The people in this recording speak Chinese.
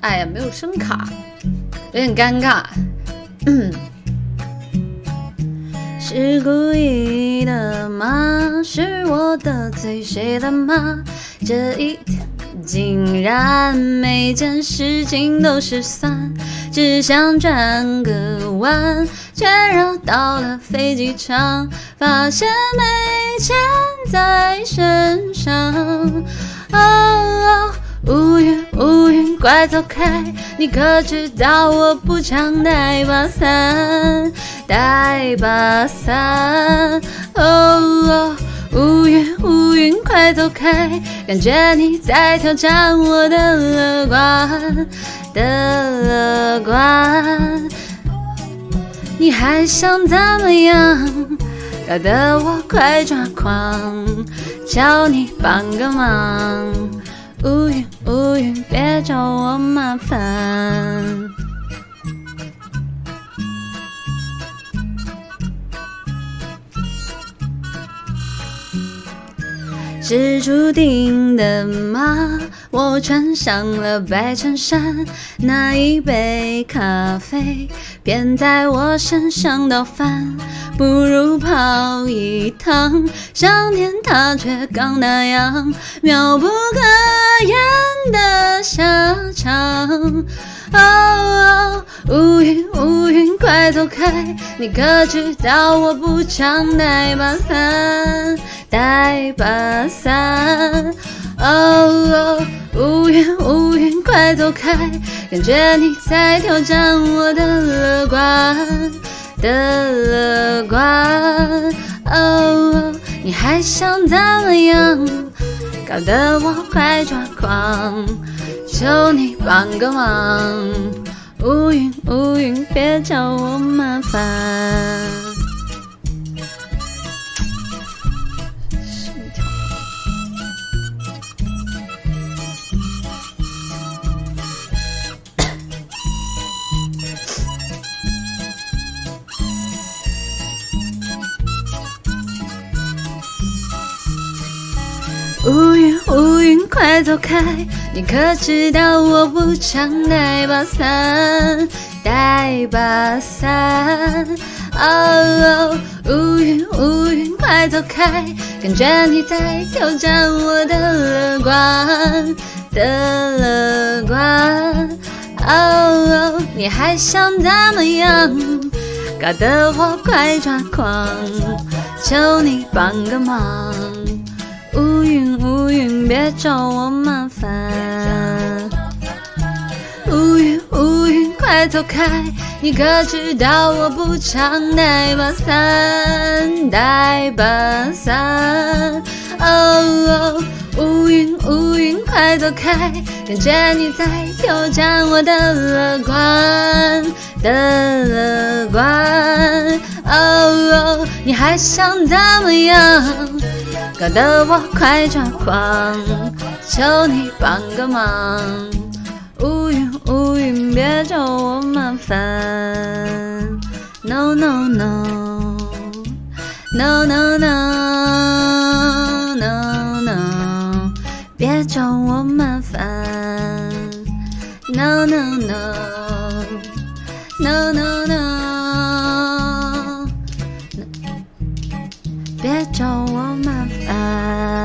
哎呀，没有声卡，有点尴尬。是故意的吗？是我得罪谁了吗？这一天竟然每件事情都失算，只想转个弯，却绕到了飞机场，发现没钱在身上。哦，快走开！你可知道我不常带把伞，带把伞。哦，乌云乌云，快走开！感觉你在挑战我的乐观的乐观。你还想怎么样？搞得我快抓狂，求你帮个忙。乌云乌云，别找我麻烦。是注定的吗？我穿上了白衬衫，那一杯咖啡偏在我身上倒翻，不如跑一趟，想念他却刚那样，妙不可哦，乌云乌云，快走开！你可知道我不常带把伞，带把伞。哦，乌云乌云，快走开！感觉你在挑战我的乐观的乐观。哦，你还想怎么样？搞得我快抓狂，求你帮个忙。乌云乌云，别找我麻烦。快走开！你可知道我不常带把伞，带把伞。哦，乌云乌云，快走开！感觉你在挑战我的乐观的乐观。哦，你还想怎么样？搞得我快抓狂，求你帮个忙。乌云乌云，别找我麻烦。乌云乌云，快走开！你可知道我不常带把伞，带把伞。哦，乌云乌云，快走开！感觉你在挑战我的乐观的乐观。哦哦，你还想怎么样？搞得我快抓狂，求你帮个忙。乌云乌云，别找我麻烦。No no no no no no no no，别找我麻烦。No no no！No no no！。别找我麻烦。